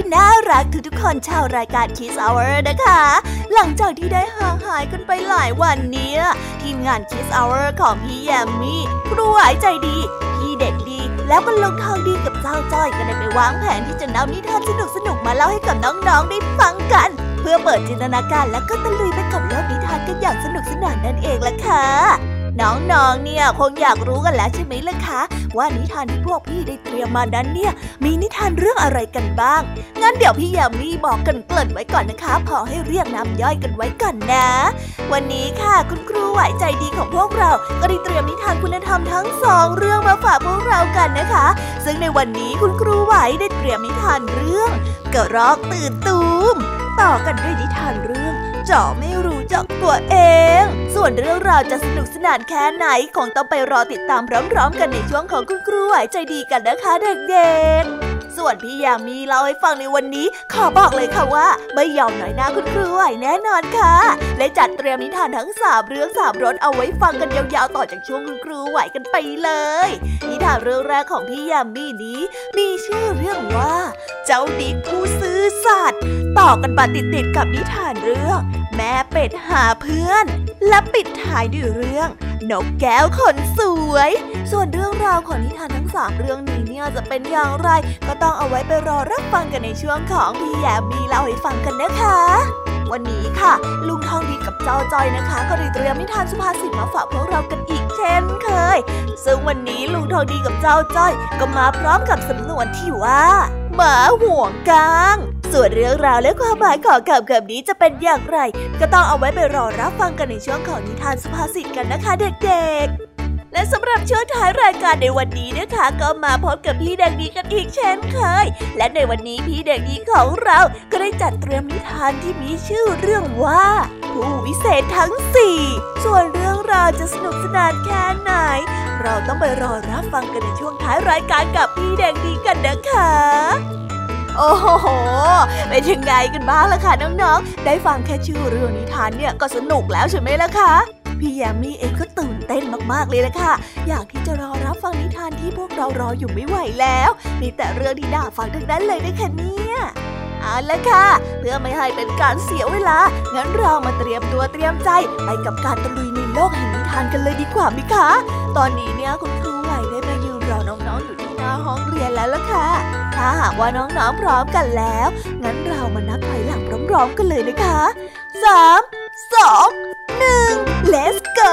ที่น่ารักทุกๆคนชาวรายการ Kiss Hour นะคะ หลังจากที่ได้ห่างหายกันไปหลายวันเนี้ยทีมงาน Kiss Hour ของพี่แยมมี่ครูหายใจดี พี่เด็กดี แล้วก็ลงทางดีกับเจ้าจ้อยก็ได้ไปวางแผนที่จะนำนิทานสนุกๆมาเล่าให้กับน้องๆได้ฟังกัน เพื่อเปิดจินตนาการและก็ตะลุยไปกับโลกนิทานกันอย่างสนุกสนานนั่นเองล่ะค่ะ น้องๆ เนี่ยคงอยากรู้กันแล้วใช่ไหมล่ะคะ ว่านิทานที่พวกพี่ได้เตรียมมานั้นเนี่ย มีนิทานเรื่องอะไรกันบ้าง งั้นเดี๋ยวพี่ยามีบอกกันเกริ่นไว้ก่อนนะคะ พอให้เรียกน้ำย่อยกันไว้ก่อนนะ วันนี้ค่ะคุณครูไหวใจดีของพวกเรา ก็ได้เตรียมนิทานคุณธรรมทั้งสองเรื่องมาฝากพวกเรากันนะคะ ซึ่งในวันนี้คุณครูไหวได้เตรียมนิทานเรื่องกระรอกตื่นตูมต่อกันด้วยนิทานเรื่อง จาไม่รู้จักตัวเอง ส่วนเรื่องราวจะสนุกสนานแค่ไหนคงต้องไปรอติดตามพร้อมๆ กันในช่วงของคุณครูไหวใจดีกันนะคะเด็กๆ ส่วนพี่ยามีเล่าให้ฟังในวันนี้ ขอบอกเลยค่ะว่าไม่ยอมหน่อยหน้าคุณครูไหวแน่นอนค่ะ และจัดเตรียมนิทานทั้งสามเรื่องสามรสเอาไว้ฟังกันยาวๆต่อจากช่วงคุณครูไหวกันไปเลย นิทานเรื่องแรกของพี่ยามีนี้ มีชื่อเรื่องว่า เจ้าดิกผู้ซื้อสัตว์ต่อกันปติดๆกับนิทานเรื่อง แม่เป็ดหาเพื่อน และปิดท้ายด้วยเรื่อง นกแก้วขนสวย ส่วนเรื่องราวของนิทานทั้งสามเรื่องนี้เนี่ยจะเป็นอย่างไร ก็ต้องเอาไว้ไปรอรับฟังกันในช่วงของพี่แยมมีเล่าให้ฟังกันนะคะวันนี้ค่ะ ลุงทองดีกับเจ้าจอยนะคะ ก็ได้เตรียมนิทานสุภาษิตมาฝากพวกเรากันอีกเช่นเคย ซึ่งวันนี้ลุงทองดีกับเจ้าจอย ก็มาพร้อมกับสำนวนที่ว่าหมาห่วงกาง ส่วนเรื่องราวและความหมายของคำคำนี้จะเป็นอย่างไร ก็ต้องเอาไว้ไปรอรับฟังกันในช่วงของนิทานสุภาษิตกันนะคะเด็กๆและสำหรับช่วงท้ายรายการในวันนี้นะคะ ก็มาพบกับพี่เด็กดีกันอีกเช่นเคย และในวันนี้พี่เด็กดีของเราก็ได้จัดเตรียมนิทานที่มีชื่อเรื่องว่า ผู้วิเศษทั้งสี่ส่วนเรื่องราวจะสนุกสนานแค่ไหน เราต้องไปรอรับฟังกันในช่วงท้ายรายการกับพี่เด็กดีกันนะคะ โอ้โหเป็นยังไงกันบ้างล่ะคะน้องๆ ได้ฟังแค่ชื่อเรื่องนิทานเนี่ยก็สนุกแล้วใช่ไหมล่ะคะพี่แยมมี่เองก็ตื่นเต้นมากๆเลยละค่ะ อยากที่จะรอรับฟังนิทานที่พวกเรารออยู่ไม่ไหวแล้ว มีแต่เรื่องที่น่าฟังทั้งนั้นเลยนะคะเนี่ยเอาละค่ะ เพื่อไม่ให้เป็นการเสียเวลา งั้นเรามาเตรียมตัวเตรียมใจไปกับการตะลุยในโลกแห่งนิทานกันเลยดีกว่าไหมคะ ตอนนี้เนี่ยคุณครูไหวได้มายืนรอน้องๆอยู่ที่ หน้องเรียนแล้วล่ะค่ะ ถ้าหากว่าน้องๆพร้อมกันแล้ว งั้นเรามานับถอยหลังพร้อมๆกันเลยนะคะสามสองหนึ่ง let's go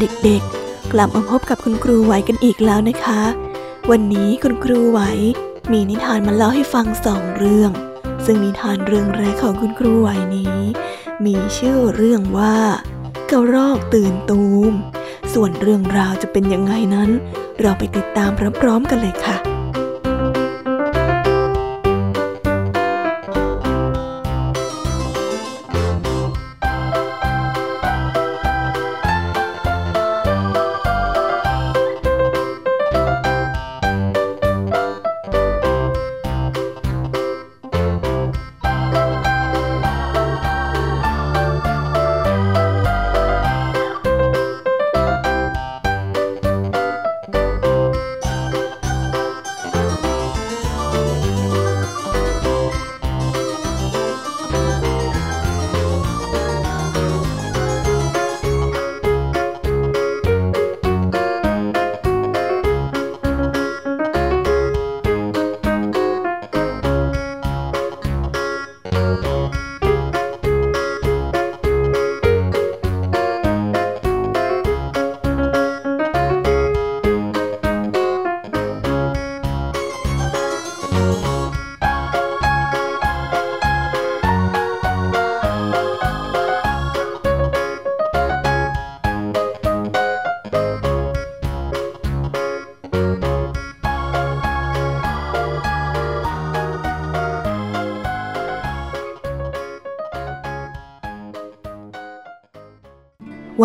เด็กๆ กลับมาพบกับคุณครูไหวกันอีกแล้วนะคะ วันนี้คุณครูไหวมีนิทานมาเล่าให้ฟังสองเรื่อง ซึ่งนิทานเรื่องแรกของคุณครูไหวนี้ มีชื่อเรื่องว่ากระรอกตื่นตูม ส่วนเรื่องราวจะเป็นยังไงนั้น เราไปติดตามพร้อมๆกันเลยค่ะ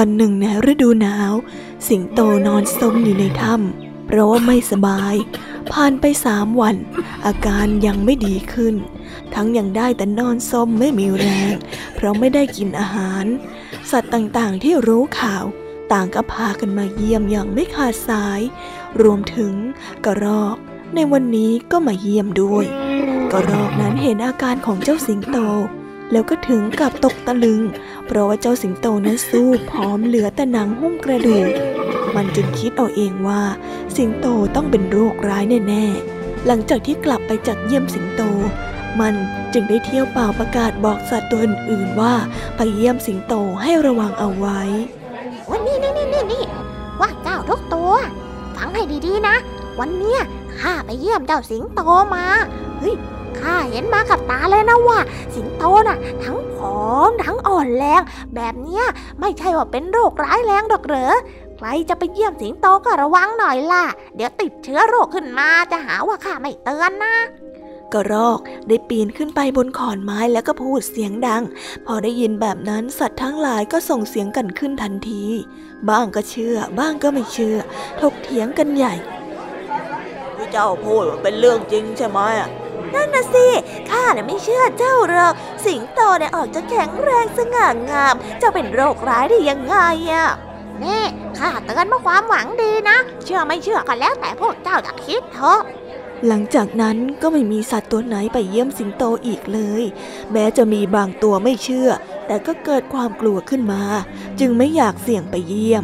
วันหนึ่งในฤดูหนาว สิงโตนอนสมอยู่ในถ้ำเพราะว่าไม่สบาย ผ่านไปสามวัน อาการยังไม่ดีขึ้น ทั้งยังได้แต่นอนสมไม่มีแรง เพราะไม่ได้กินอาหาร สัตว์ต่างๆที่รู้ข่าว ต่างก็พากันมาเยี่ยมอย่างไม่ขาดสาย รวมถึงกระรอก ในวันนี้ก็มาเยี่ยมด้วย กระรอกนั้นเห็นอาการของเจ้าสิงโต แล้วก็ถึงกับตกตะลึง เพราะว่าเจ้าสิงโตนั้นสู้ผอมเหลือแต่หนังหุ้มกระดูก มันจึงคิดเอาเองว่า สิงโตต้องเป็นโรคร้ายแน่ๆ หลังจากที่กลับไปจากเยี่ยมสิงโต มันจึงได้เที่ยวเป่าประกาศบอกสัตว์ตัวอื่นๆว่าไปเยี่ยมสิงโตให้ระวังเอาไว้ วันนี้นี่นี่นี่นี่ว่าเจ้าทุกตัว ฟังให้ดีๆนะ วันเนี้ยข้าไปเยี่ยมเจ้าสิงโตมา เฮ้ย ข้าเห็นมากับตาเลยนะว่า สิงโตน่ะ ทั้งผอมทั้งอ่อนแรง แบบเนี้ยไม่ใช่ว่าเป็นโรคร้ายแรงดอกเหรอใครจะไปเยี่ยมสิงโตก็ระวังหน่อยล่ะ เดี๋ยวติดเชื้อโรคขึ้นมาจะหาว่าข้าไม่เตือนนะกกระรอกได้ปีนขึ้นไปบนขอนไม้แล้วก็พูดเสียงดัง พอได้ยินแบบนั้นสัตว์ทั้งหลายก็ส่งเสียงกันขึ้นทันที บ้างก็เชื่อ บ้างก็ไม่เชื่อ ถกเถียงกันใหญ่ที่เจ้าพูดเป็นเรื่องจริงใช่ไหม นั่นน่ะสิ ข้าน่ะไม่เชื่อเจ้าหรอก สิงโตเนี่ยออกจะแข็งแรงสง่างามเจ้าเป็นโรคร้ายได้ยังไงอะนี่ข้าเตือนเพื่อความหวังดีนะ เชื่อไม่เชื่อก็แล้วแต่พวกเจ้าจะคิดเถอะหลังจากนั้นก็ไม่มีสัตว์ตัวไหนไปเยี่ยมสิงโตอีกเลย แม้จะมีบางตัวไม่เชื่อ แต่ก็เกิดความกลัวขึ้นมา จึงไม่อยากเสี่ยงไปเยี่ยม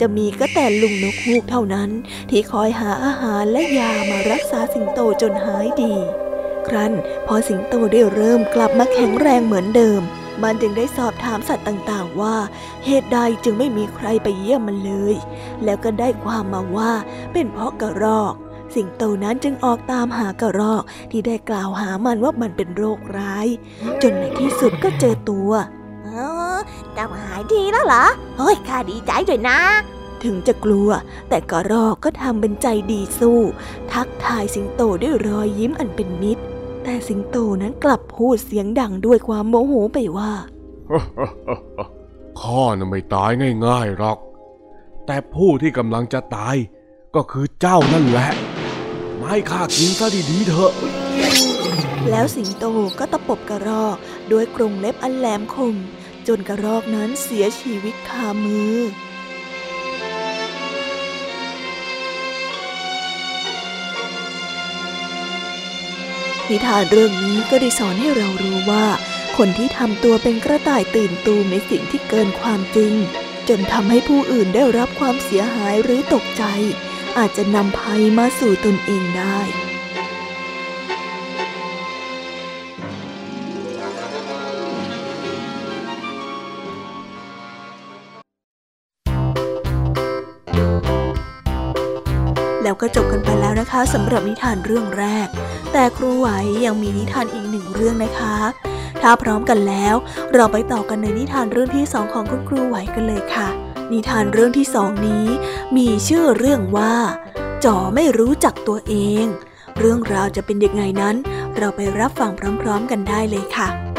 จะมีก็แต่ลุงนกฮูกเท่านั้น ที่คอยหาอาหารและยามารักษาสิงโตจนหายดี ครั้น พอสิงโตได้เริ่มกลับมาแข็งแรงเหมือนเดิม มันจึงได้สอบถามสัตว์ต่างๆ ว่า เหตุใดจึงไม่มีใครไปเยี่ยมมันเลย แล้วก็ได้ความมาว่า เป็นเพราะกระรอก สิงโตนั้นจึงออกตามหากระรอกที่ได้กล่าวหามันว่ามันเป็นโรคร้าย จนในที่สุดก็เจอตัวเออจะหายดีแล้วเหรอเฮ้ยข้าดีใจด้วยนะถึงจะกลัว แต่กระรอกก็ทำเป็นใจดีสู้ ทักทายสิงโตด้วยรอยยิ้มอันเป็นมิตร แต่สิงโตนั้นกลับพูดเสียงดังด้วยความโมโหไปว่าข้าน่ะไม่ตายง่ายๆหรอก แต่ผู้ที่กำลังจะตายก็คือเจ้านั่นแหละให้ข้ากินซะดีๆเถอะ แล้วสิงโตก็ตะปบกระรอกด้วยกรงเล็บอันแหลมคม จนกระรอกนั้นเสียชีวิตคามือ นิทานเรื่องนี้ก็ได้สอนให้เรารู้ว่า คนที่ทำตัวเป็นกระต่ายตื่นตูมในสิ่งที่เกินความจริง จนทำให้ผู้อื่นได้รับความเสียหายหรือตกใจ อาจจะนำภัยมาสู่ตนเองได้แล้วก็จบ สำหรับนิทานเรื่องแรก แต่ครูไหวยังมีนิทานอีกหนึ่งเรื่องนะคะ ถ้าพร้อมกันแล้ว เราไปต่อกันในนิทานเรื่องที่สองของคุณครูไหวกันเลยค่ะ นิทานเรื่องที่สองนี้ มีชื่อเรื่องว่าจอไม่รู้จักตัวเอง เรื่องราวจะเป็นยังไงนั้น เราไปรับฟังพร้อม ๆ กันได้เลยค่ะ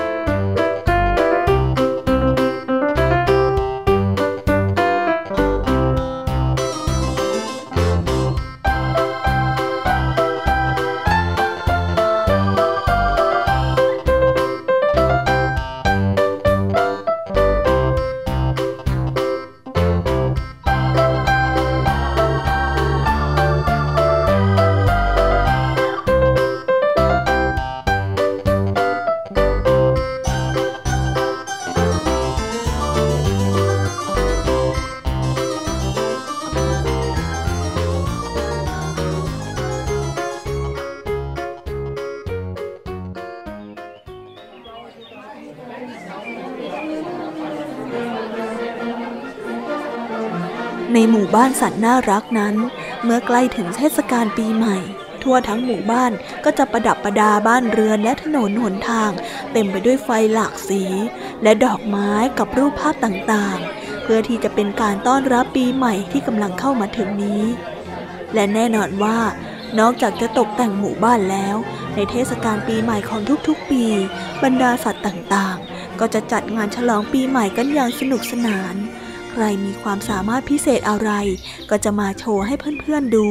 สัตว์น่ารักนั้น เมื่อใกล้ถึงเทศกาลปีใหม่ ทั่วทั้งหมู่บ้านก็จะประดับประดาบ้านเรือนและถนนหนทาง เต็มไปด้วยไฟหลากสี และดอกไม้กับรูปภาพต่างๆ เพื่อที่จะเป็นการต้อนรับปีใหม่ที่กำลังเข้ามาถึงนี้ และแน่นอนว่านอกจากจะตกแต่งหมู่บ้านแล้ว ในเทศกาลปีใหม่ของทุกๆปี บรรดาสัตว์ต่างๆ ก็จะจัดงานฉลองปีใหม่กันอย่างสนุกสนาน ใครมีความสามารถพิเศษอะไร ก็จะมาโชว์ให้เพื่อนๆดู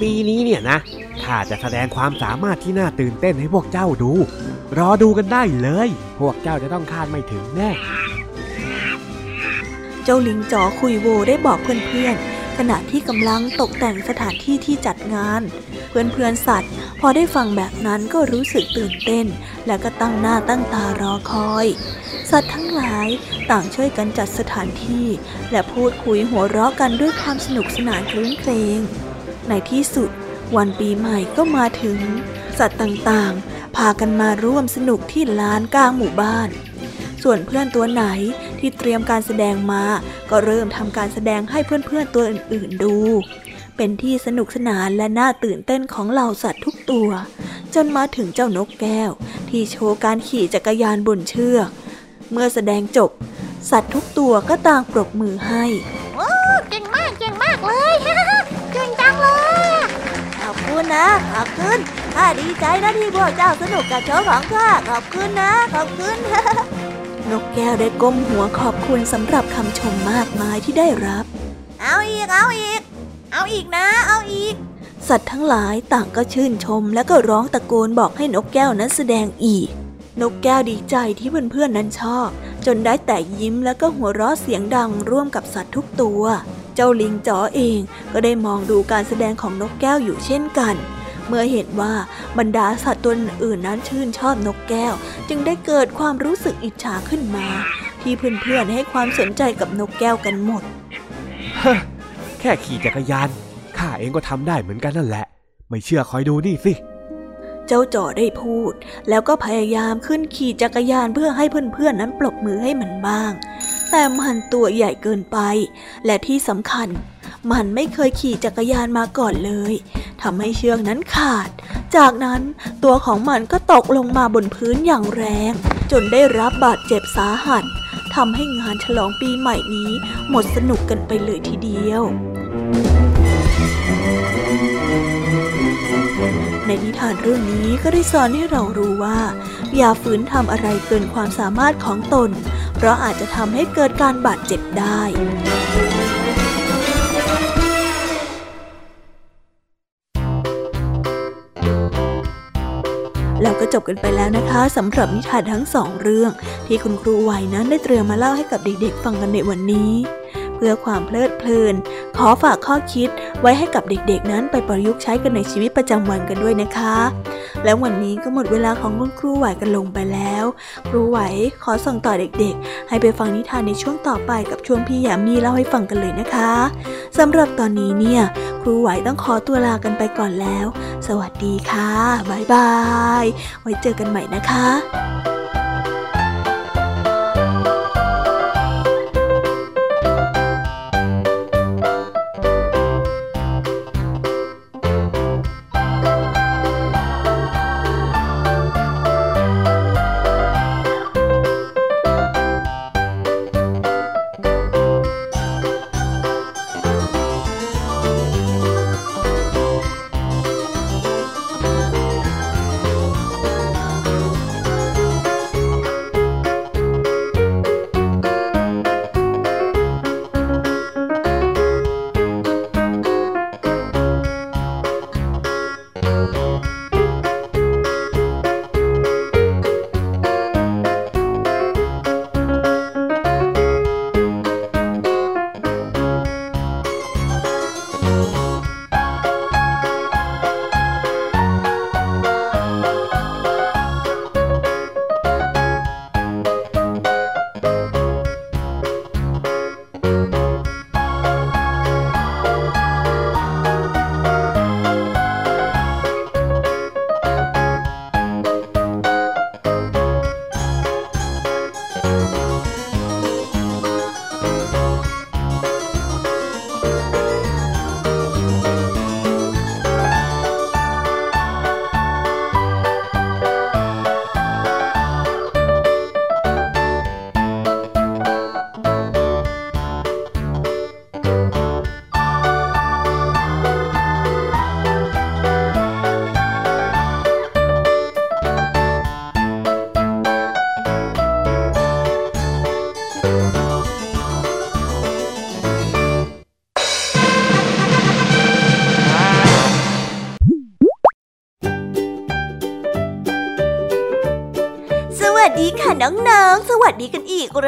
ปีนี้เนี่ยนะข้าจะแสดงความสามารถที่น่าตื่นเต้นให้พวกเจ้าดู รอดูกันได้เลย พวกเจ้าจะต้องคาดไม่ถึงแน่ เจ้าลิงจ๋อคุยโวได้บอกเพื่อนๆ ขณะที่กำลังตกแต่งสถานที่ที่จัดงาน เพื่อนๆสัตว์ พอได้ฟังแบบนั้นก็รู้สึกตื่นเต้น และก็ตั้งหน้าตั้งตารอคอย สัตว์ทั้งหลายต่างช่วยกันจัดสถานที่ และพูดคุยหัวเราะกันด้วยความสนุกสนานคลื้นเพลงในที่สุด วันปีใหม่ก็มาถึง สัตว์ต่างๆ พากันมาร่วมสนุกที่ลานกลางหมู่บ้าน ส่วนเพื่อนตัวไหนที่เตรียมการแสดงมา ก็เริ่มทำการแสดงให้เพื่อนๆตัวอื่นๆดู เป็นที่สนุกสนานและน่าตื่นเต้นของเหล่าสัตว์ทุกตัว จนมาถึงเจ้านกแก้ว ที่โชว์การขี่จักรยานบนเชือก เมื่อแสดงจบ สัตว์ทุกตัวก็ต่างปรบมือให้โอ้เก่งมากเก่งมากเลยเก่งจังเลยขอบคุณนะขอบคุณขข้าดีใจนะที่พวกเจ้าสนุกกับโชว์ของข้าขอบคุณนะ ขอบคุณ นกแก้วได้ก้มหัวขอบคุณสำหรับคำชมมากมายที่ได้รับ เอาอีก เอาอีก เอาอีกนะ เอาอีก สัตว์ทั้งหลายต่างก็ชื่นชมและก็ร้องตะโกนบอกให้นกแก้วนั้นแสดงอีก นกแก้วดีใจที่เพื่อนๆนั้นชอบ จนได้แต่ยิ้มแล้วก็หัวเราะเสียงดังร่วมกับสัตว์ทุกตัว เจ้าลิงจ๋อเองก็ได้มองดูการแสดงของนกแก้วอยู่เช่นกัน เมื่อเห็นว่าบรรดาสัตว์ตัวอื่นนั้นชื่นชอบนกแก้ว จึงได้เกิดความรู้สึกอิจฉาขึ้นมา ที่เพื่อนๆให้ความสนใจกับนกแก้วกันหมดเฮ้อแค่ขี่จักรยานข้าเองก็ทำได้เหมือนกันนั่นแหละ ไม่เชื่อคอยดูนี่สิเจ้าจ่อได้พูด แล้วก็พยายามขึ้นขี่จักรยานเพื่อให้เพื่อนๆนั้นปรบมือให้มันบ้าง แต่มันตัวใหญ่เกินไป และที่สำคัญ มันไม่เคยขี่จักรยานมาก่อนเลยทำให้เชือกนั้นขาด จากนั้นตัวของมันก็ตกลงมาบนพื้นอย่างแรง จนได้รับบาดเจ็บสาหัสทำให้งานฉลองปีใหม่นี้ หมดสนุกกันไปเลยทีเดียว ในนิทานเรื่องนี้ก็ได้สอนให้เรารู้ว่า อย่าฝืนทำอะไรเกินความสามารถของตน เพราะอาจจะทำให้เกิดการบาดเจ็บได้ จบกันไปแล้วนะคะสำหรับนิทานทั้งสองเรื่อง ที่คุณครูไหวนั้นได้เตรียมมาเล่าให้กับเด็กๆ ฟังกันในวันนี้ เพื่อความเพลิดเพลิน ขอฝากข้อคิดไว้ให้กับเด็กๆ นั้นไปประยุกต์ใช้กันในชีวิตประจำวันกันด้วยนะคะ แล้ววันนี้ก็หมดเวลาของคุณครูไหวกันลงไปแล้ว ครูไหวขอส่งต่อเด็กๆ ให้ไปฟังนิทานในช่วงต่อไปกับช่วงพี่ยามีเล่าให้ฟังกันเลยนะคะสำหรับตอนนี้เนี่ย ครูไหวต้องขอตัวลากันไปก่อนแล้ว สวัสดีค่ะบ๊ายบาย ไว้เจอกันใหม่นะคะ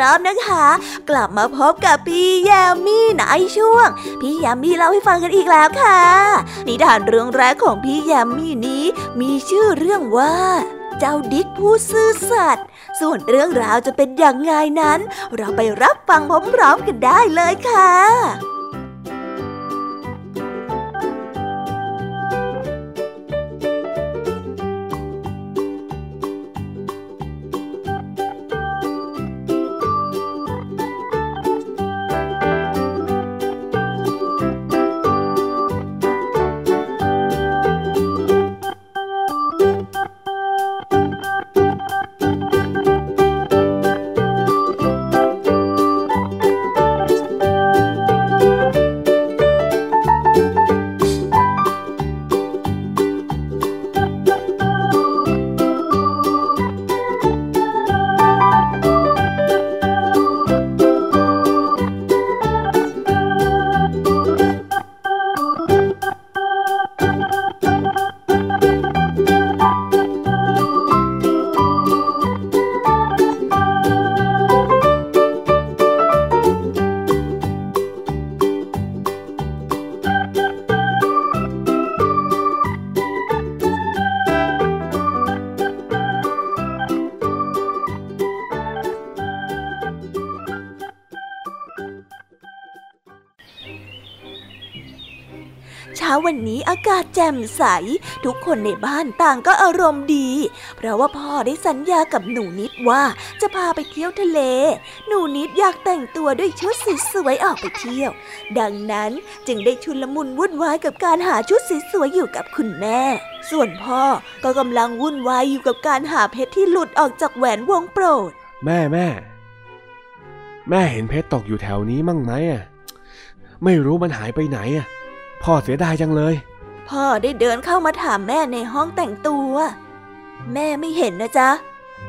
รอบนะคะ กลับมาพบกับพี่ยามีในช่วง พี่ยามีเล่าให้ฟังกันอีกแล้วค่ะ นิทานเรื่องแรกของพี่ยามีนี้มีชื่อเรื่องว่าเจ้าดิกผู้ซื่อสัตย์ ส่วนเรื่องราวจะเป็นอย่างไงนั้น เราไปรับฟังพร้อมๆกันได้เลยค่ะ มใส ทุกคนในบ้านต่างก็อารมณ์ดี เพราะว่าพ่อได้สัญญากับหนูนิดว่าจะพาไปเที่ยวทะเล หนูนิดอยากแต่งตัวด้วยชุดสีสวยออกไปเที่ยว ดังนั้นจึงได้ชุนลมุนวุ่นวายกับการหาชุดสีสวยอยู่กับคุณแม่ ส่วนพ่อก็กำลังวุ่นวายอยู่กับการหาเพชรที่หลุดออกจากแหวนวงโปรด แม่แม่ แม่เห็นเพชรตกอยู่แถวนี้มั่งไหมอะไม่รู้มันหายไปไหนอะพ่อเสียดายจังเลย พ่อได้เดินเข้ามาถามแม่ในห้องแต่งตัว แม่ไม่เห็นนะจ๊ะ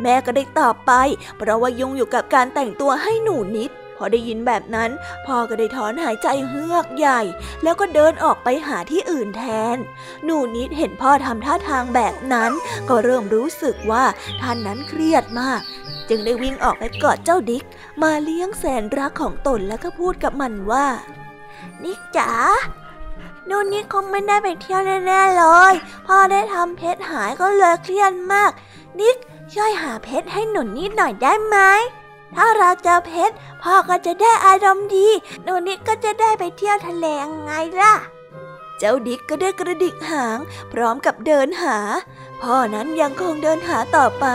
แม่ก็ได้ตอบไป เพราะว่ายุ่งอยู่กับการแต่งตัวให้หนูนิด พอได้ยินแบบนั้น พ่อก็ได้ถอนหายใจเฮือกใหญ่ แล้วก็เดินออกไปหาที่อื่นแทน หนูนิดเห็นพ่อทำท่าทางแบบนั้น ก็เริ่มรู้สึกว่าท่านนั้นเครียดมาก จึงได้วิ่งออกไปกอดเจ้าดิก มาเลี้ยงแสนรักของตนแล้วก็พูดกับมันว่านิกจ๋า นูนนี่คงไม่ได้ไปเที่ยวแน่ๆเลย พ่อได้ทำเพชรหายก็เลยเครียดมาก นิกช่วยหาเพชรให้หนุนนิดหน่อยได้ไหม ถ้าเราเจอเพชรพ่อก็จะได้อารมณ์ดีหนูนิกก็จะได้ไปเที่ยวทะเลงไงล่ะ เจ้าดิกก็ได้กระดิกหาง พร้อมกับเดินหา พ่อนั้นยังคงเดินหาต่อไป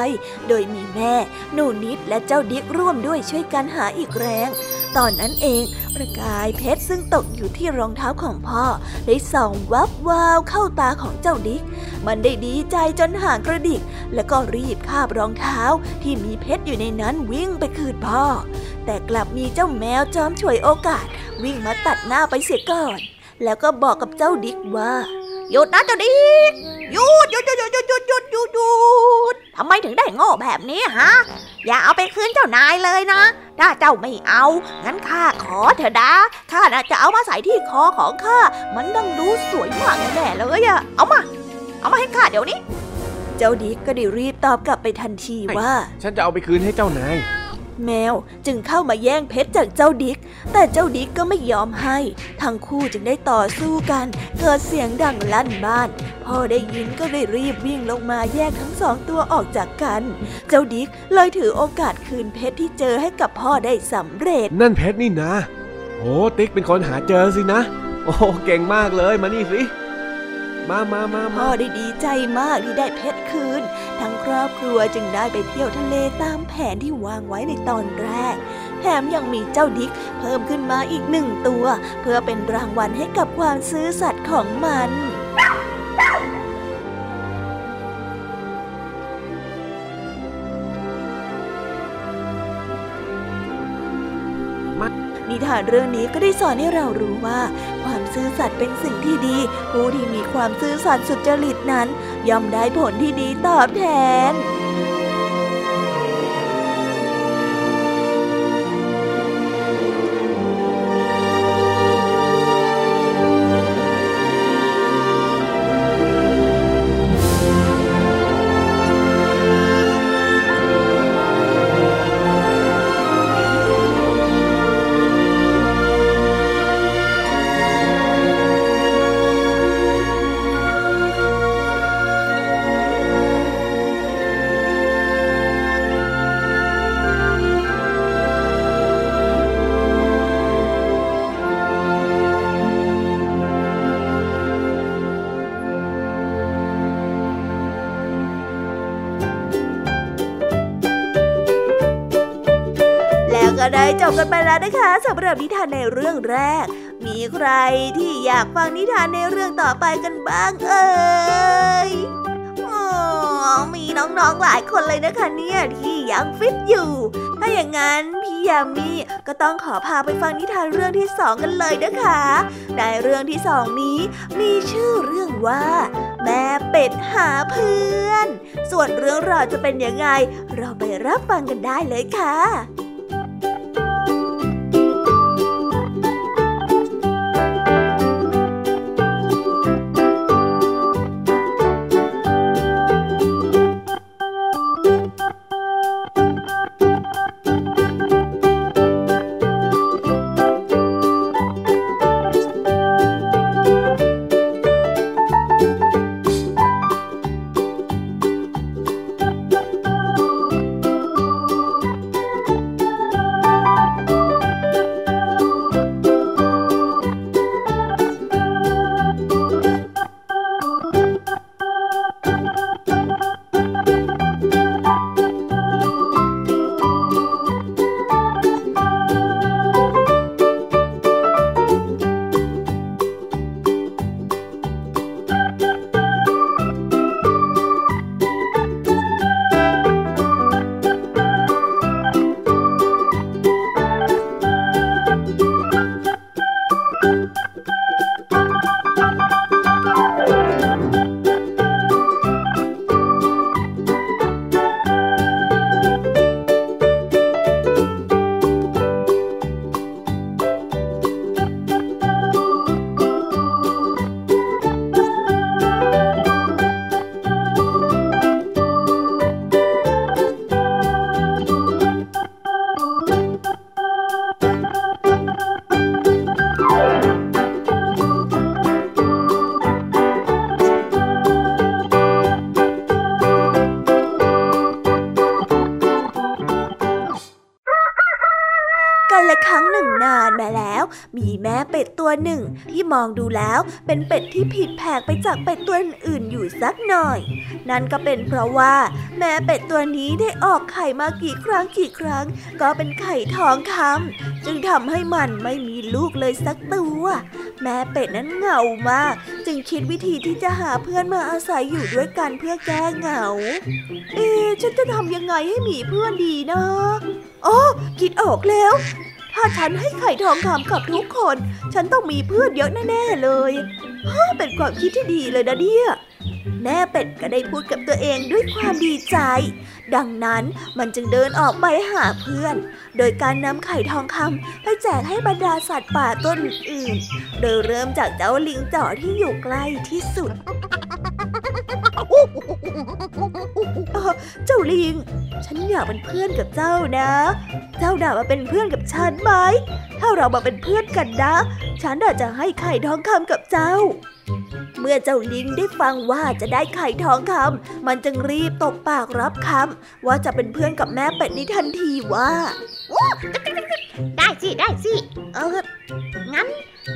โดยมีแม่ หนูนิดและเจ้าดิกร่วมด้วยช่วยกันหาอีกแรง ตอนนั้นเอง ประกายเพชรซึ่งตกอยู่ที่รองเท้าของพ่อ ได้ส่องวับวาวเข้าตาของเจ้าดิก มันได้ดีใจจนห่างกระดิก แล้วก็รีบคาบรองเท้าที่มีเพชรอยู่ในนั้นวิ่งไปคืนพ่อ แต่กลับมีเจ้าแมวจอมฉวยโอกาส วิ่งมาตัดหน้าไปเสียก่อน แล้วก็บอกกับเจ้าดิกว่า หยุดนะเจ้าดิกหยุดหยุดหยุดหยุดหยุดหยุดหยุดหยุดทำไมถึงได้โง่แบบนี้ฮะ อย่าเอาไปคืนเจ้านายเลยนะ ถ้าเจ้าไม่เอา งั้นข้าขอเถอะนะ ข้าน่ะจะเอามาใส่ที่คอของข้า มันต้องดูสวยมากแน่ๆเลยอะเอามา เอามาให้ข้าเดี๋ยวนี้ เจ้าดิกก็ได้รีบตอบกลับไปทันทีว่า ฉันจะเอาไปคืนให้เจ้านาย แมวจึงเข้ามาแย่งเพชรจากเจ้าดิก แต่เจ้าดิกก็ไม่ยอมให้ ทั้งคู่จึงได้ต่อสู้กัน เกิดเสียงดังลั่นบ้าน พ่อได้ยินก็ได้รีบวิ่งลงมาแยกทั้งสองตัวออกจากกัน เจ้าดิกเลยถือโอกาสคืนเพชรที่เจอให้กับพ่อได้สำเร็จ นั่นเพชรนี่นะ โอ้ติ๊กเป็นคนหาเจอสินะ โอ้เก่งมากเลยมานี่สิมามามาพ่มาอได้ดีใจมากที่ได้เพชรคืน ทั้งครอบครัวจึงได้ไปเที่ยวทะเลตามแผนที่วางไว้ในตอนแรก แถมยังมีเจ้าดิกเพิ่มขึ้นมาอีกหนึ่งตัว เพื่อเป็นรางวัลให้กับความซื่อสัตย์ของมัน ทานเรื่องนี้ก็ได้สอนให้เรารู้ว่า ความซื่อสัตย์เป็นสิ่งที่ดี ผู้ที่มีความซื่อสัตย์สุจริตนั้น ย่อมได้ผลที่ดีตอบแทน บกันไปแล้วนะคะสำหรับนิทานในเรื่องแรก มีใครที่อยากฟังนิทานในเรื่องต่อไปกันบ้างเอ่ยมีน้องๆหลายคนเลยนะคะเนี่ยที่ยังฟิตอยู่ ถ้าอย่างนั้นพี่ยามีก็ต้องขอพาไปฟังนิทานเรื่องที่สองกันเลยนะคะ ในเรื่องที่สองนี้ มีชื่อเรื่องว่า แม่เป็ดหาเพื่อน ส่วนเรื่องราวจะเป็นยังไง เราไปรับฟังกันได้เลยค่ะ องดูแล้วเป็นเป็ดที่ผิดแผกไปจากเป็ดตัวอื่นอยู่สักหน่อย นั่นก็เป็นเพราะว่า แม่เป็ดตัวนี้ได้ออกไข่มากี่ครั้งกี่ครั้ง ก็เป็นไข่ทองคำจึงทำให้มันไม่มีลูกเลยสักตัว แม่เป็ดนั้นเหงามาก จึงคิดวิธีที่จะหาเพื่อนมาอาศัยอยู่ด้วยกันเพื่อแก้เหงา เอ๊ฉันจะทำยังไงให้มีเพื่อนดีนะอ๋อคิดออกแล้ว ถ้าฉันให้ไข่ทองคำกับทุกคน ฉันต้องมีเพื่อนเยอะแน่ๆเลยฮ่าเป็นความคิดที่ดีเลยนะเนี่ย แม่เป็ดก็ได้พูดกับตัวเองด้วยความดีใจ ดังนั้นมันจึงเดินออกไปหาเพื่อน โดยการนำไข่ทองคำไปแจกให้บรรดาสัตว์ป่าต้นอื่น โดยเริ่มจากเจ้าลิงจ่อที่อยู่ใกล้ที่สุด เจ้าลิง ฉันอยากเป็นเพื่อนกับเจ้านะ เจ้าด่ามาเป็นเพื่อนกับฉันไหม ถ้าเรามาเป็นเพื่อนกันนะ ฉันอาจจะให้ไข่ทองคำกับเจ้า เมื่อเจ้าลิงได้ฟังว่าจะได้ไข่ทองคำมันจึงรีบตบปากรับคำว่าจะเป็นเพื่อนกับแม่เป็ดนี้ทันทีว่าได้สิได้สิ เอองั้น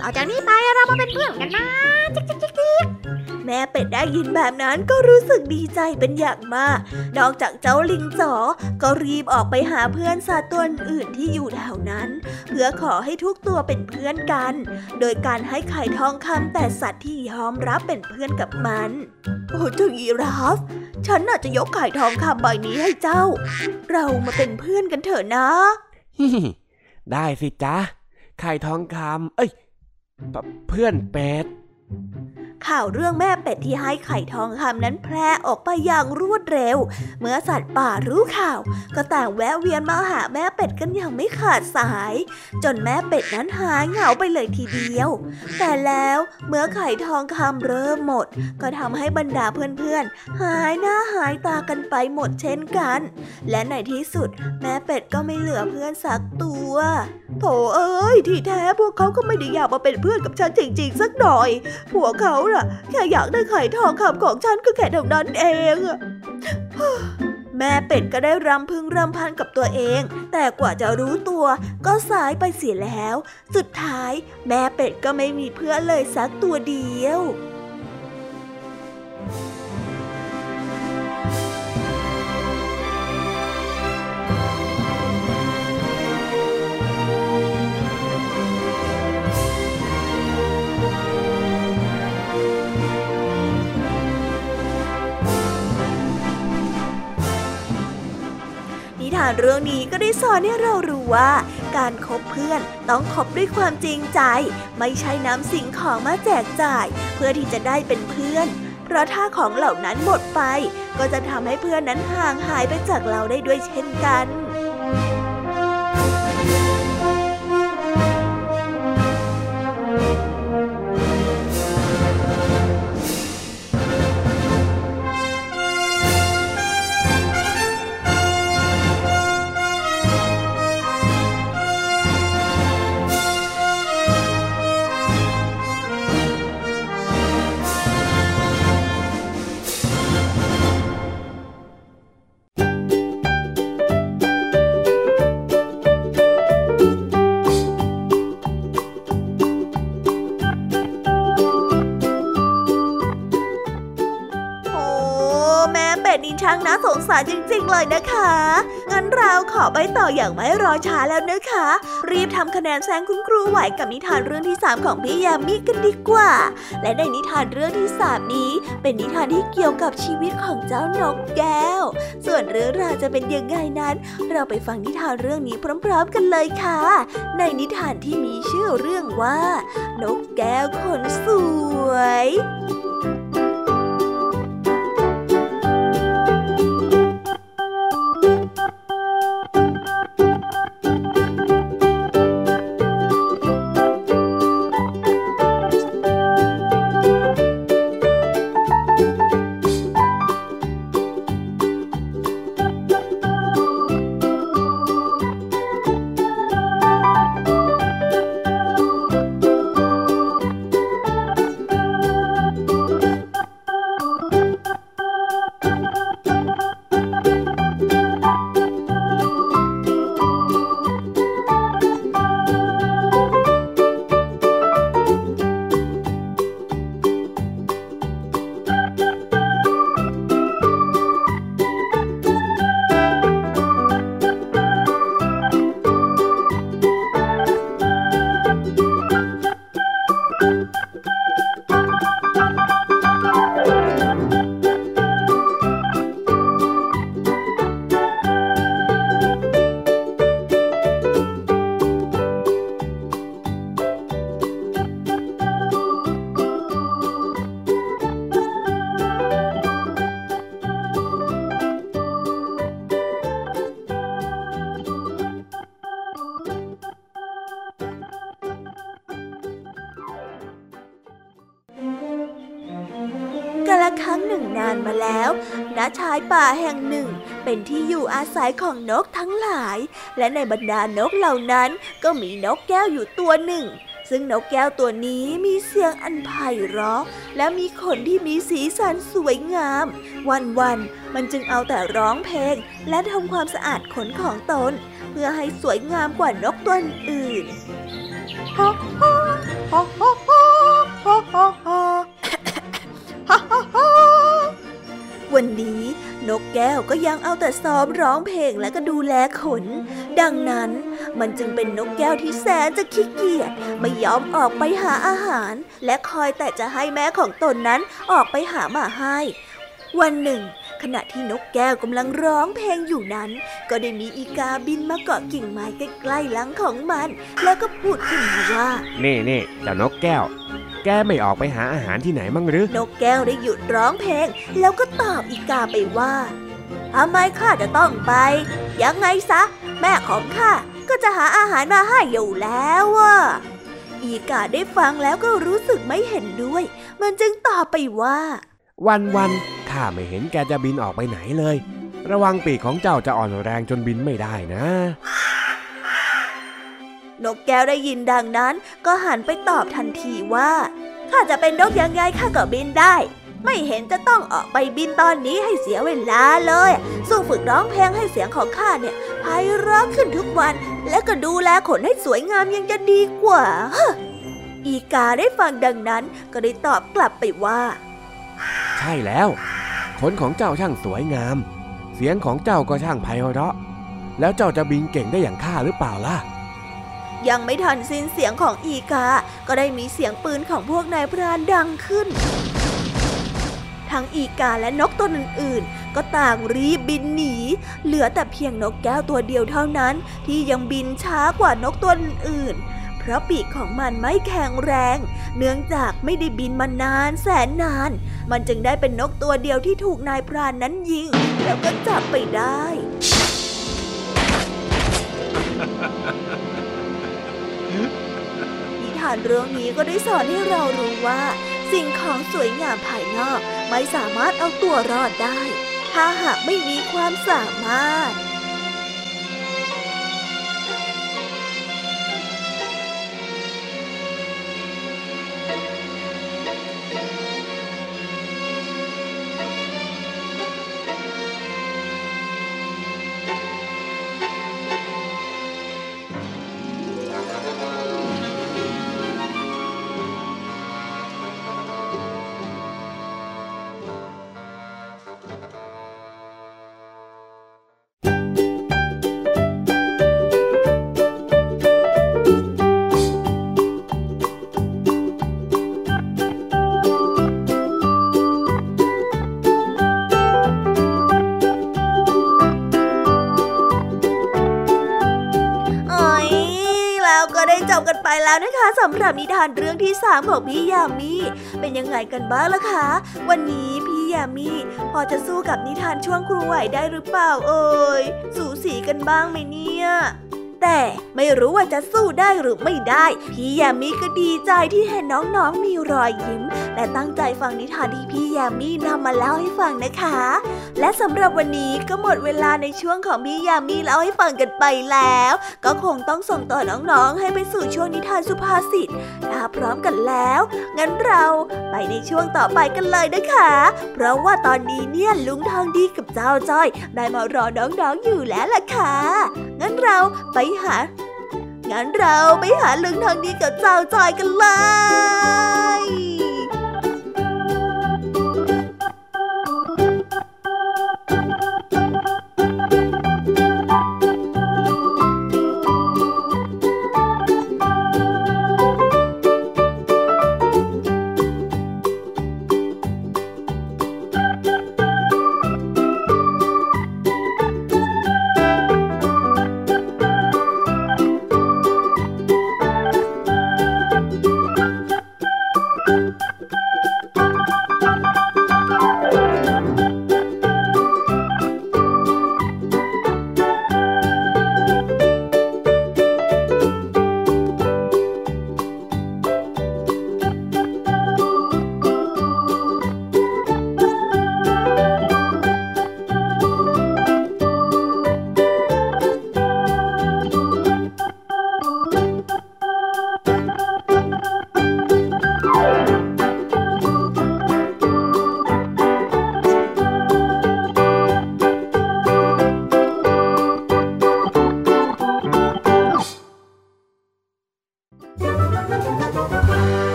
ต่อจากนี้ไปเรามาเป็นเพื่อนกันนะจิ๊กจิ๊กจิ๊กจิ๊กแม่เป็ดได้ยินแบบนั้นก็รู้สึกดีใจเป็นอย่างมาก นอกจากเจ้าลิงจ๋อก็รีบออกไปหาเพื่อนสัตว์ตัวอื่นที่อยู่แถวนั้น เพื่อขอให้ทุกตัวเป็นเพื่อนกัน โดยการให้ไข่ทองคำแต่สัตว์ที่ยอมรับเป็นเพื่อนกับมัน โอ้เจ้ายีราฟ ฉันน่าจะยกไข่ทองคำใบนี้ให้เจ้า เรามาเป็นเพื่อนกันเถอะนะฮิฮิได้สิจ๊ะไข่ทองคำเอ้ย เพื่อนเป็ด ข่าวเรื่องแม่เป็ดที่ให้ไข่ทองคำนั้นแพร่ออกไปอย่างรวดเร็ว เมื่อสัตว์ป่ารู้ข่าว ก็ต่างแวะเวียนมาหาแม่เป็ดกันอย่างไม่ขาดสาย จนแม่เป็ดนั้นหายเหงาไปเลยทีเดียว แต่แล้วเมื่อไข่ทองคำเริ่มหมด ก็ทำให้บรรดาเพื่อนๆ หายหน้าหายตากันไปหมดเช่นกัน และในที่สุด แม่เป็ดก็ไม่เหลือเพื่อนสักตัวโถเอ้ยที่แท้พวกเขาก็ไม่ได้อยากมาเป็นเพื่อนกับฉันจริง ๆ สักหน่อย พวกเขาน่ะ แค่อยากได้ไข่ทองคำของฉันก็แค่เท่านั้นเองอะแม่เป็ดก็ได้รำพึงรำพันกับตัวเอง แต่กว่าจะรู้ตัวก็สายไปเสียแล้ว สุดท้ายแม่เป็ดก็ไม่มีเพื่อนเลยสักตัวเดียวานเรื่องนี้ก็ได้สอนให้เรารู้ว่า การคบเพื่อนต้องคบด้วยความจริงใจ ไม่ใช่นำสิ่งของมาแจกจ่าย เพื่อที่จะได้เป็นเพื่อน เพราะถ้าของเหล่านั้นหมดไป ก็จะทำให้เพื่อนนั้นห่างหายไปจากเราได้ด้วยเช่นกัน เลยนะคะ งั้นเราขอไปต่ออย่างไม่รอช้าแล้วนะคะ รีบทำคะแนนแซงคุณครูไหวกับนิทานเรื่องที่ 3 ของพี่ยามีกันดีกว่า และในนิทานเรื่องที่ 3 นี้ เป็นนิทานที่เกี่ยวกับชีวิตของเจ้านกแก้ว ส่วนเรื่องราวจะเป็นยังไงนั้น เราไปฟังนิทานเรื่องนี้พร้อม ๆ กันเลยค่ะ ในนิทานที่มีชื่อเรื่องว่า นกแก้วคนสวย「ค ของนกทั้งหลาย และในบรรดานกเหล่านั้นก็มีนกแก้วอยู่ตัวหนึ่ง ซึ่งนกแก้วตัวนี้มีเสียงอันไพเราะ และมีขนที่มีสีสันสวยงาม วันๆมันจึงเอาแต่ร้องเพลง และทำความสะอาดขนของตน เพื่อให้สวยงามกว่านกตัวอื่นวันนี้ นกแก้วก็ยังเอาแต่ซ้อมร้องเพลงและก็ดูแลขน ดังนั้นมันจึงเป็นนกแก้วที่แสนจะขี้เกียจไม่ยอมออกไปหาอาหาร และคอยแต่จะให้แม่ของตนนั้นออกไปหามาให้ วันหนึ่ง ขณะที่นกแก้วกำลังร้องเพลงอยู่นั้น ก็ได้มีอีกาบินมาเกาะกิ่งไม้ใกล้ๆหลังของมัน แล้วก็พูดขึ้นมาว่า นี่นี่เจ้านกแก้ว แกไม่ออกไปหาอาหารที่ไหนมั่งหรือนกแก้วได้หยุดร้องเพลง แล้วก็ตอบอีกาไปว่าทำไมข้าจะต้องไป ยังไงซะ แม่ของข้าก็จะหาอาหารมาให้อยู่แล้วอะอีกาได้ฟังแล้วก็รู้สึกไม่เห็นด้วย มันจึงตอบไปว่า วันวันๆข้าไม่เห็นแกจะบินออกไปไหนเลย ระวังปีกของเจ้าจะอ่อนแรงจนบินไม่ได้นะ นกแก้วได้ยินดังนั้น ก็หันไปตอบทันทีว่า ข้าจะเป็นนกยังไงข้าก็บินได้ ไม่เห็นจะต้องออกไปบินตอนนี้ให้เสียเวลาเลย สู้ฝึกร้องเพลงให้เสียงของข้าเนี่ยไพเราะขึ้นทุกวัน และก็ดูแลขนให้สวยงามยังจะดีกว่า อีกาได้ฟังดังนั้นก็ได้ตอบกลับไปว่า ใช่แล้ว ขนของเจ้าช่างสวยงาม เสียงของเจ้าก็ช่างไพเราะ แล้วเจ้าจะบินเก่งได้อย่างข้าหรือเปล่าล่ะ ยังไม่ทันสิ้นเสียงของอีกา ก็ได้มีเสียงปืนของพวกนายพรานดังขึ้น ทั้งอีกาและนกตัวอื่นๆ ก็ต่างรีบบินหนี เหลือแต่เพียงนกแก้วตัวเดียวเท่านั้น ที่ยังบินช้ากว่านกตัวอื่นเพราะปีกของมันไม่แข็งแรง เนื่องจากไม่ได้บินมานานแสนนาน มันจึงได้เป็นนกตัวเดียวที่ถูกนายพรานนั้นยิง แล้วก็จับไปได้านเรื่องนี้ก็ได้สอนให้เรารู้ว่า สิ่งของสวยงามภายนอกไม่สามารถเอาตัวรอดได้ ถ้าหากไม่มีความสามารถ สำหรับนิทานเรื่องที่ 3 ของพี่ยามีเป็นยังไงกันบ้างล่ะคะ วันนี้พี่ยามีพอจะสู้กับนิทานช่วงครูไหวได้หรือเปล่าเอ่ยสูสีกันบ้างไหมเนี่ยแต่ไม่รู้ว่าจะสู้ได้หรือไม่ได้ พี่ยามีก็ดีใจที่เห็นน้องๆมีรอยยิ้ม และตั้งใจฟังนิทานที่พี่ยามีนำมาเล่าให้ฟังนะคะ และสำหรับวันนี้ก็หมดเวลาในช่วงของพี่ยามีเล่าให้ฟังกันไปแล้ว ก็คงต้องส่งต่อน้องๆ ให้ไปสู่ช่วงนิทานสุภาษิตถ้าพร้อมกันแล้ว งั้นเราไปในช่วงต่อไปกันเลยนะคะ เพราะว่าตอนนี้เนี่ยลุงทองดีกับเจ้าจ้อย ได้มารอน้องๆอยู่แล้วล่ะค่ะ งั้นเราไปหางั้นเราไปหาลุงทองดีกับเจ้าจอยกันเลย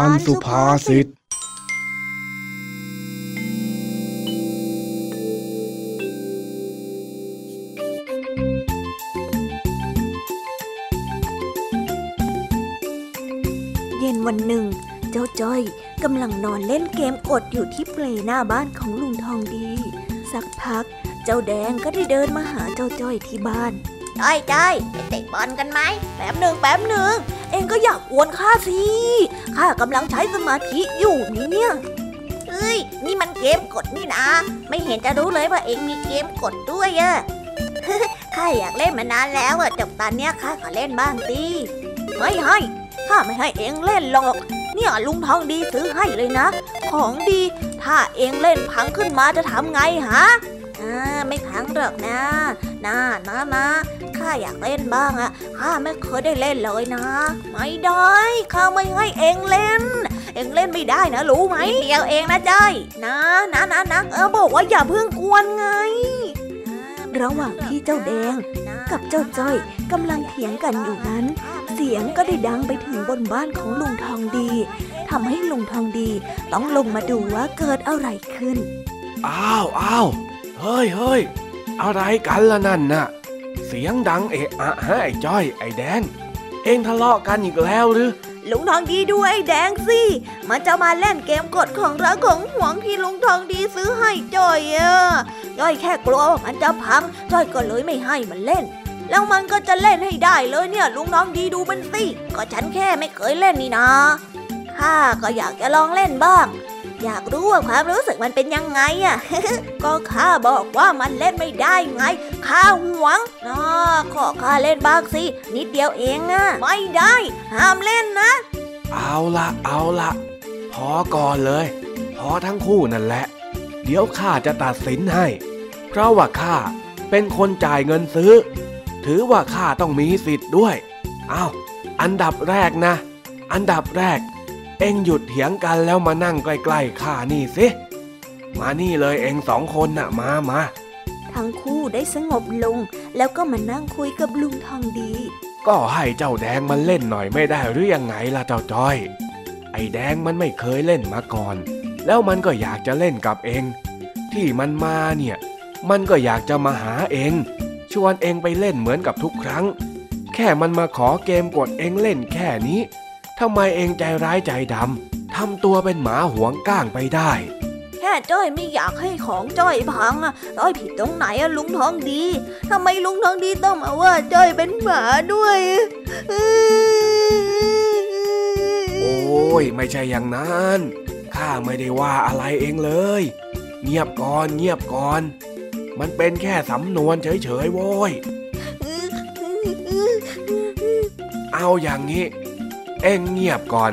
าน สุภาษิตเย็นวันหนึ่ง เจ้าจ้อยกำลังนอนเล่นเกมกดอยู่ที่เปลหน้าบ้านของลุงทองดี สักพัก เจ้าแดงก็ได้เดินมาหาเจ้าจ้อยที่บ้านจ้อยจ้อยไปเตะบอลกันไหมแป๊บหนึ่งแป๊บหนึ่ง เองก็อยากกวนข้าสิ ข้ากำลังใช้สมาธิอยู่นี่เนี่ยเอ้ย นี่มันเกมกดนี่นะ ไม่เห็นจะรู้เลยว่าเองมีเกมกดด้วยอะข้าอยากเล่นมานานแล้วอะจบตอนเนี้ยข้าขอเล่นบ้างสิไม่ให้ข้าไม่ให้เองเล่นหรอก เนี่ยลุงทองดีซื้อให้เลยนะ ของดี ถ้าเองเล่นพังขึ้นมาจะทำไงฮะ ไม่พังหรอกนะนะนะนะข้าอยากเล่นบ้างอะข้าไม่เคยได้เล่นเลยนะ ไม่ได้ข้าไม่ให้เองเล่น เองเล่นไม่ได้นะรู้ไหมนิดเดียวเองนะจ้อยนะนะนะนะเออบอกว่าอย่าเพิ่งกวนไง ระหว่างที่เจ้าแดง กับเจ้าจ้อยกำลังเถียงกันอยู่นั้น เสียงก็ได้ดังไปถึงบนบ้านของลุงทองดีทำให้ลุงทองดีต้องลงมาดูว่าเกิดอะไรขึ้น อ้าวอ้าวเฮ้ยเฮ้ยอะไรกันล่ะนั่นน่ะ เสียงดังเอะอะฮะไอ้จ้อย ไอ้แดง เองทะเลาะกันอีกแล้วหรือลุงทองดีดูไอ้แดงสิ มันจะมาเล่นเกมกดของรักของหวงที่ลุงทองดีซื้อให้จ้อยอะจ้อยแค่กลัวว่ามันจะพัง จ้อยก็เลยไม่ให้มันเล่น แล้วมันก็จะเล่นให้ได้เลยเนี่ย ลุงทองดีดูมันสิ ก็ฉันแค่ไม่เคยเล่นนี่นะข้าก็อยากจะลองเล่นบ้าง อยากรู้ว่าความรู้สึกมันเป็นยังไงอะก็ข้าบอกว่ามันเล่นไม่ได้ไง ข้าหวงนะขอข้าเล่นบ้างสิ นิดเดียวเองอะไม่ได้ ห้ามเล่นนะ เอาละเอาละพอก่อนเลย พอทั้งคู่นั่นแหละ เดี๋ยวข้าจะตัดสินให้ เพราะว่าข้าเป็นคนจ่ายเงินซื้อ ถือว่าข้าต้องมีสิทธิ์ด้วย เอาอันดับแรกนะ อันดับแรก เอ็งหยุดเถียงกันแล้วมานั่งใกล้ๆข้านี่สิมานี่เลยเอ็งสองคนน่ะมามาทั้งคู่ได้สงบลง แล้วก็มานั่งคุยกับลุงทองดี ก็ให้เจ้าแดงมันเล่นหน่อยไม่ได้หรือยังไงล่ะเจ้าจ้อย ไอ้แดงมันไม่เคยเล่นมาก่อน แล้วมันก็อยากจะเล่นกับเองที่มันมาเนี่ย มันก็อยากจะมาหาเองชวนเองไปเล่นเหมือนกับทุกครั้ง แค่มันมาขอเกมกดเองเล่นแค่นี้ ทำไมเองใจร้ายใจดำทำตัวเป็นหมาหวงก้างไปได้ แค่จ้อยไม่อยากให้ของจ้อยพังอะจ้อยผิดตรงไหนอะลุงทองดีทำไมลุงทองดีต้องมาว่าจ้อยเป็นหมาด้วยโอ้ยไม่ใช่อย่างนั้นข้าไม่ได้ว่าอะไรเองเลย เงียบก่อนเงียบก่อน มันเป็นแค่สำนวนเฉยๆโว้ยเอาอย่างนี้ เอ็งเงียบก่อน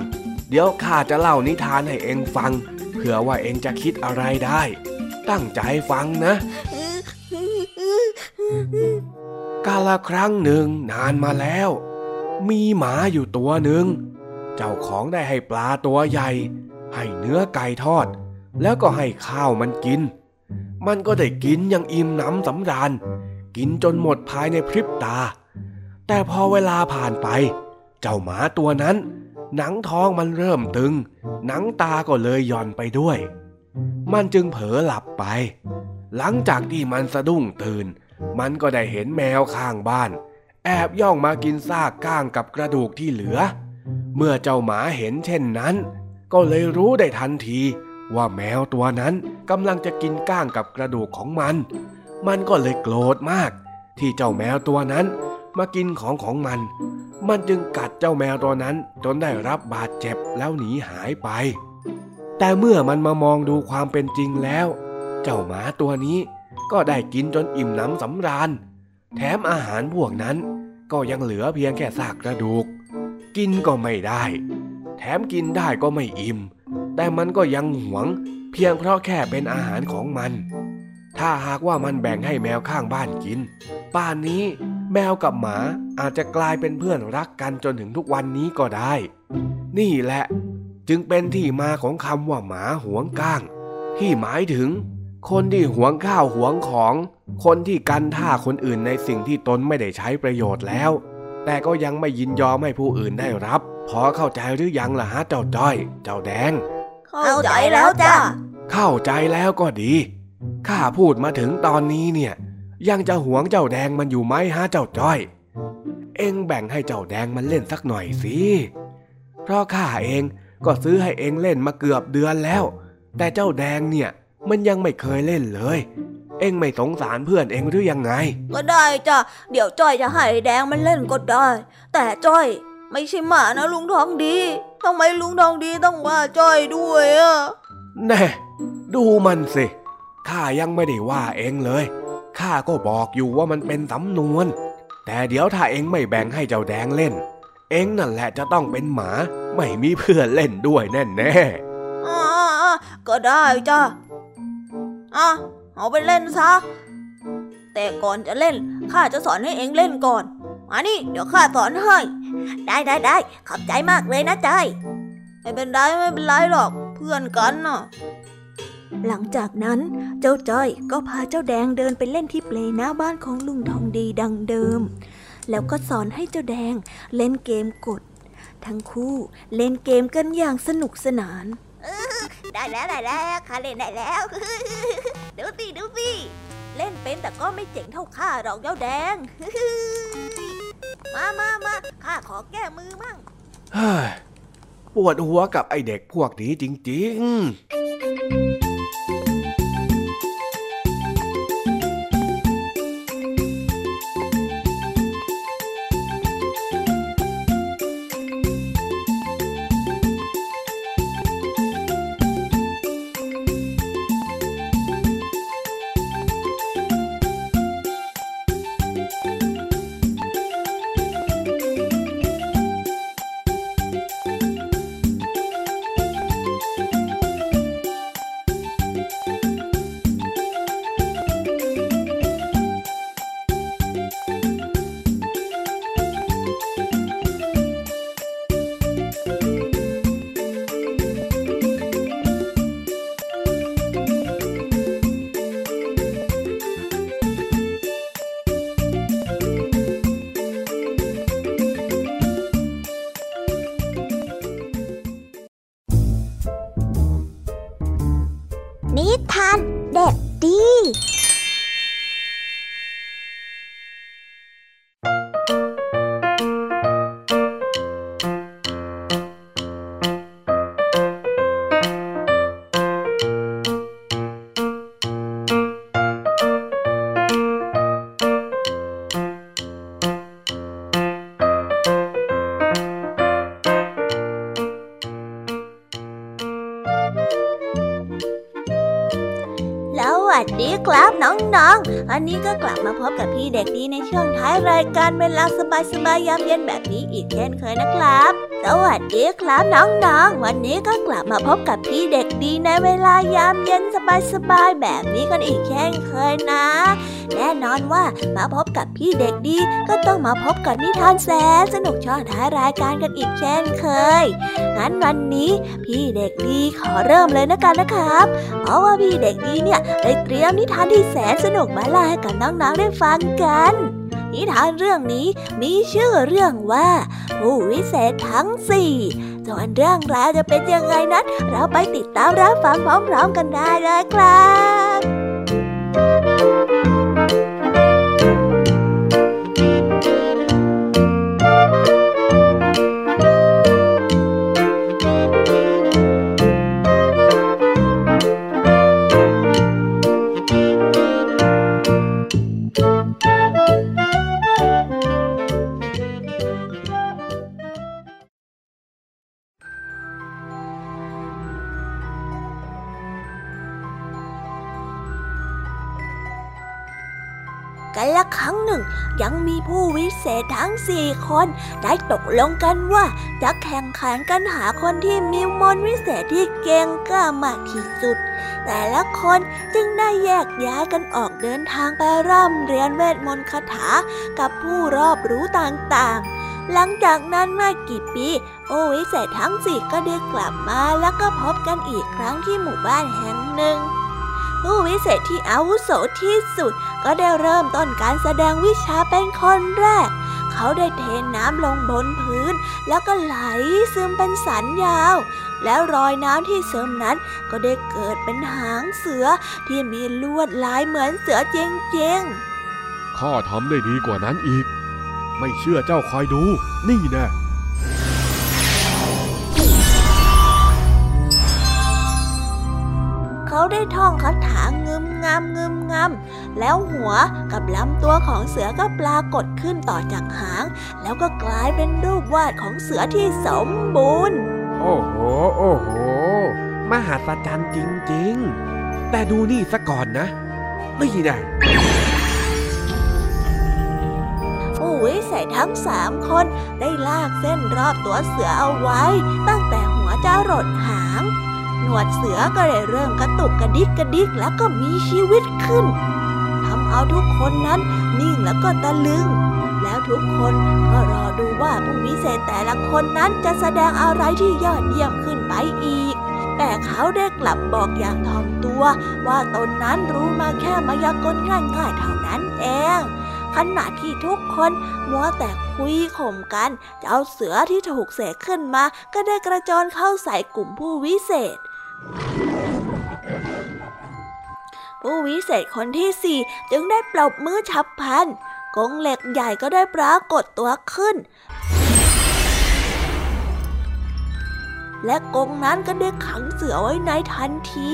เดี๋ยวข้าจะเล่านิทานให้เอ็งฟัง เผื่อว่าเอ็งจะคิดอะไรได้ ตั้งใจฟังนะ กาละครั้งหนึ่งนานมาแล้ว มีหมาอยู่ตัวหนึ่ง เจ้าของได้ให้ปลาตัวใหญ่ ให้เนื้อไก่ทอด แล้วก็ให้ข้าวมันกิน มันก็ได้กินอย่างอิ่มหนำสำราญ กินจนหมดภายในพริบตา แต่พอเวลาผ่านไป เจ้าหมาตัวนั้น หนังท้องมันเริ่มตึง หนังตาก็เลยย่อนไปด้วย มันจึงเผลอหลับไป หลังจากที่มันสะดุ้งตื่น มันก็ได้เห็นแมวข้างบ้าน แอบย่องมากินซากก้างกับกระดูกที่เหลือ เมื่อเจ้าหมาเห็นเช่นนั้น ก็เลยรู้ได้ทันที ว่าแมวตัวนั้นกำลังจะกินก้างกับกระดูกของมัน มันก็เลยโกรธมาก ที่เจ้าแมวตัวนั้นมากินของของมัน มันจึงกัดเจ้าแมวตัวนั้นจนได้รับบาดเจ็บแล้วหนีหายไป แต่เมื่อมันมามองดูความเป็นจริงแล้ว เจ้าหมาตัวนี้ก็ได้กินจนอิ่มหนำสำราญ แถมอาหารพวกนั้นก็ยังเหลือเพียงแค่ซากกระดูก กินก็ไม่ได้ แถมกินได้ก็ไม่อิ่ม แต่มันก็ยังหวง เพียงเพราะแค่เป็นอาหารของมัน ถ้าหากว่ามันแบ่งให้แมวข้างบ้านกิน ป่านนี้ แมวกับหมาอาจจะกลายเป็นเพื่อนรักกันจนถึงทุกวันนี้ก็ได้ นี่แหละ จึงเป็นที่มาของคำว่าหมาหวงก้าง ที่หมายถึง คนที่หวงข้าวหวงของ คนที่กันท่าคนอื่นในสิ่งที่ตนไม่ได้ใช้ประโยชน์แล้ว แต่ก็ยังไม่ยินยอมให้ผู้อื่นได้รับพพอเข้าใจหรือยังล่ะฮะเจ้าจ้อย เจ้าแดง เข้าใจแล้วจ้ะเข้าใจแล้วก็ดี ข้าพูดมาถึงตอนนี้เนี่ย ยังจะหวงเจ้าแดงมันอยู่ไหมฮะเจ้าจ้อย เอ็งแบ่งให้เจ้าแดงมันเล่นสักหน่อยสิ เพราะข้าเองก็ซื้อให้เอ็งเล่นมาเกือบเดือนแล้ว แต่เจ้าแดงเนี่ยมันยังไม่เคยเล่นเลย เอ็งไม่สงสารเพื่อนเอ็งหรือยังไง ก็ได้จ้ะ เดี๋ยวจ้อยจะให้แดงมันเล่นก็ได้ แต่จ้อยไม่ใช่หมานะลุงทองดีทำไมลุงทองดีต้องว่าจ้อยด้วยอะแน่ดูมันสิ ข้ายังไม่ได้ว่าเองเลย ข้าก็บอกอยู่ว่ามันเป็นสำนวน แต่เดี๋ยวถ้าเองไม่แบ่งให้เจ้าแดงเล่น เองนั่นแหละจะต้องเป็นหมา ไม่มีเพื่อนเล่นด้วยแน่แน่อ่าก็ได้จ้ะอะเอาไปเล่นซะ แต่ก่อนจะเล่นข้าจะสอนให้เองเล่นก่อนมานี่เดี๋ยวข้าสอนให้ ได้ได้ได้ขอบใจมากเลยนะจ้อยไม่เป็นไรไม่เป็นไรหรอก เพื่อนกันน่ะ หลังจากนั้นเจ้าจ้อยก็พาเจ้าแดงเดินไปเล่นที่เปลหน้าบ้านของลุงทองดีดังเดิม แล้วก็สอนให้เจ้าแดงเล่นเกมกด ทั้งคู่เล่นเกมกันอย่างสนุกสนานได้แล้วได้แล้วข้าเล่นได้แล้วดูสิดูสิเล่นเป็นแต่ก็ไม่เจ๋งเท่าข้าหรอกเจ้าแดงมามามาข้าขอแก้มือมั่งๆเฮ้ยปวดหัวกับไอเด็กพวกนี้จริง ๆ นนี้ก็กลับมา พบกับพี่เด็กดีในช่วงท้ายรายการเวลาสบายๆยามเย็นแบบนี้อีกเช่นเคยนะครับ สวัสดีครับน้องๆ วันนี้ก็กลับมาพบกับพี่เด็กดีในเวลายามเย็นสบายๆแบบนี้กันอีกเช่นเคยนะ แน่นอนว่ามาพบกับพี่เด็กดีก็ต้องมาพบกับนิทานแสนสนุกช่วงท้ายรายการกันอีกเช่นเคย งั้นวันนี้พี่เด็กดีขอเริ่มเลยนะกันนะครับ เพราะว่าพี่เด็กดีเนี่ยได้เตรียมนิทานที่แสนสนุกมาเล่าให้กับน้องๆได้ฟังกัน นิทานเรื่องนี้มีชื่อเรื่องว่า ผู้วิเศษทั้งสี่ส่วนเรื่องราวจะเป็นยังไงนั้น เราไปติดตามรับฟังพร้อมๆกันได้เลยครับ สี่คนได้ตกลงกันว่าจะแข่งขันกันหาคนที่มีมนต์วิเศษที่เก่งกล้ามากที่สุด แต่ละคนจึงได้แยกย้ายกันออกเดินทางไปร่ำเรียนเวทมนต์คาถากับผู้รอบรู้ต่างๆหลังจากนั้นไม่กี่ปีผู้วิเศษทั้งสี่ก็ได้กลับมาแล้วก็พบกันอีกครั้งที่หมู่บ้านแห่งหนึ่ง ผู้วิเศษที่อาวุโสที่สุด ก็ได้เริ่มต้นการแสดงวิชาเป็นคนแรก เขาได้เทน้ำลงบนพื้น แล้วก็ไหลซึมเป็นสันยาว แล้วรอยน้ำที่ซึมนั้นก็ได้เกิดเป็นหางเสือที่มีลวดลายเหมือนเสือเจงๆข้าทำได้ดีกว่านั้นอีก ไม่เชื่อเจ้าคอยดู นี่แน่เขาได้ท่องคาถางึม งามงึมงำแล้วหัวกับลำตัวของเสือก็ปรากฏขึ้นต่อจากหาง แล้วก็กลายเป็นรูปวาดของเสือที่สมบูรณ์ โอ้โห โอ้โห มหัศจรรย์จริง ๆ แต่ดูนี่ซะก่อนนะ นี่นะผู้วิเศษทั้งสามคนได้ลากเส้นรอบตัวเสือเอาไว้ ตั้งแต่หัวจรดหางห นวดเสือก็ได้เริ่มกระตุกกระดิกกระดิกแล้วก็มีชีวิตขึ้นทำเอาทุกคนนั้นนิ่งแล้วก็ตะลึง แล้วทุกคนก็รอดูว่าผู้วิเศษแต่ละคนนั้นจะแสดงอะไรที่ยอดเยี่ยมขึ้นไปอีก แต่เขาได้กลับบอกอย่างถ่อมตัว ว่าตนนั้นรู้มาแค่มายากลง่ายๆเท่านั้นเองขณะที่ทุกคนมัวแต่คุยข่มกัน เจ้าเสือที่ถูกเสกขึ้นมา ก็ได้กระโจนเข้าใส่กลุ่มผู้วิเศษ ผู้วิเศษคนที่สี่จึงได้ปลบมือฉับพลันกงเหล็กใหญ่ก็ได้ปรากฏตัวขึ้น และกงนั้นก็ได้ขังเสือไว้ในทันที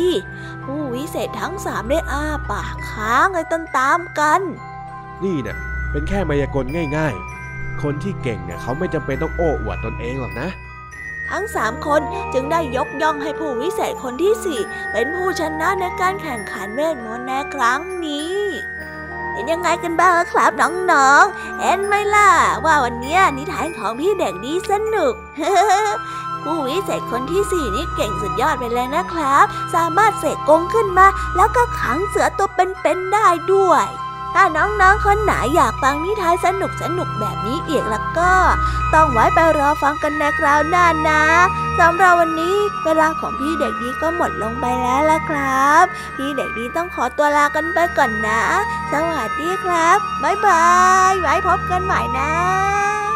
ผู้วิเศษทั้งสามได้อ้าปากค้างเลยตามกัน นี่เนะ่ยเป็นแค่มายากลง่าย ๆ คนที่เก่งเนี่ยเขาไม่จำเป็นต้องโอ้อวดตนเองหรอกนะ ทั้งสามคนจึงได้ยกย่องให้ผู้วิเศษคนที่สี่เป็นผู้ชนะในการแข่งขันเวทมนต์ในครั้งนี้เป็นยังไงกันบ้างครับน้องๆเห็นไหมล่ะว่าวันนี้นิทานของพี่เด็กดีสนุก ผู้วิเศษคนที่สี่นี่เก่งสุดยอดไปเลยนะครับ สามารถเสกกงขึ้นมา แล้วก็ขังเสือตัวเป็นๆได้ด้วย ถ้าน้องๆ คนไหนอยากฟังนิทานสนุกสนุกแบบนี้อีกแล้วก็ ต้องไว้ไปรอฟังกันในคราวหน้านะสำหรับวันนี้เวลาของพี่เด็กดีก็หมดลงไปแล้วละครับ พี่เด็กดีต้องขอตัวลากันไปก่อนนะ สวัสดีครับ บ๊ายบาย ไว้พบกันใหม่นะ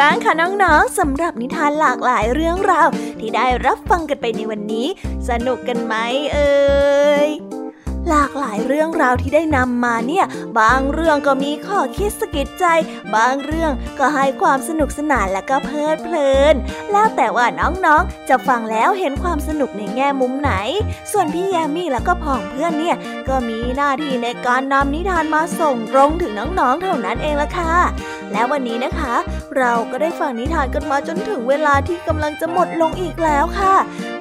บ้างคะน้องๆสำหรับนิทานหลากหลายเรื่องราวที่ได้รับฟังกันไปในวันนี้ สนุกกันไหมเอ่ย หลากหลายเรื่องราวที่ได้นำมาเนี่ย บางเรื่องก็มีข้อคิดสะกิดใจ บางเรื่องก็ให้ความสนุกสนานและก็เพลิดเพลิน แล้วแต่ว่าน้องๆ จะฟังแล้วเห็นความสนุกในแง่มุมไหน ส่วนพี่แยมมี่แล้วก็พ่องเพื่อนเนี่ย ก็มีหน้าที่ในการนำนิทานมาส่งตรงถึงน้องๆ เท่านั้นเองละค่ะ และวันนี้นะคะ เราก็ได้ฟังนิทานกันมาจนถึงเวลาที่กำลังจะหมดลงอีกแล้วค่ะ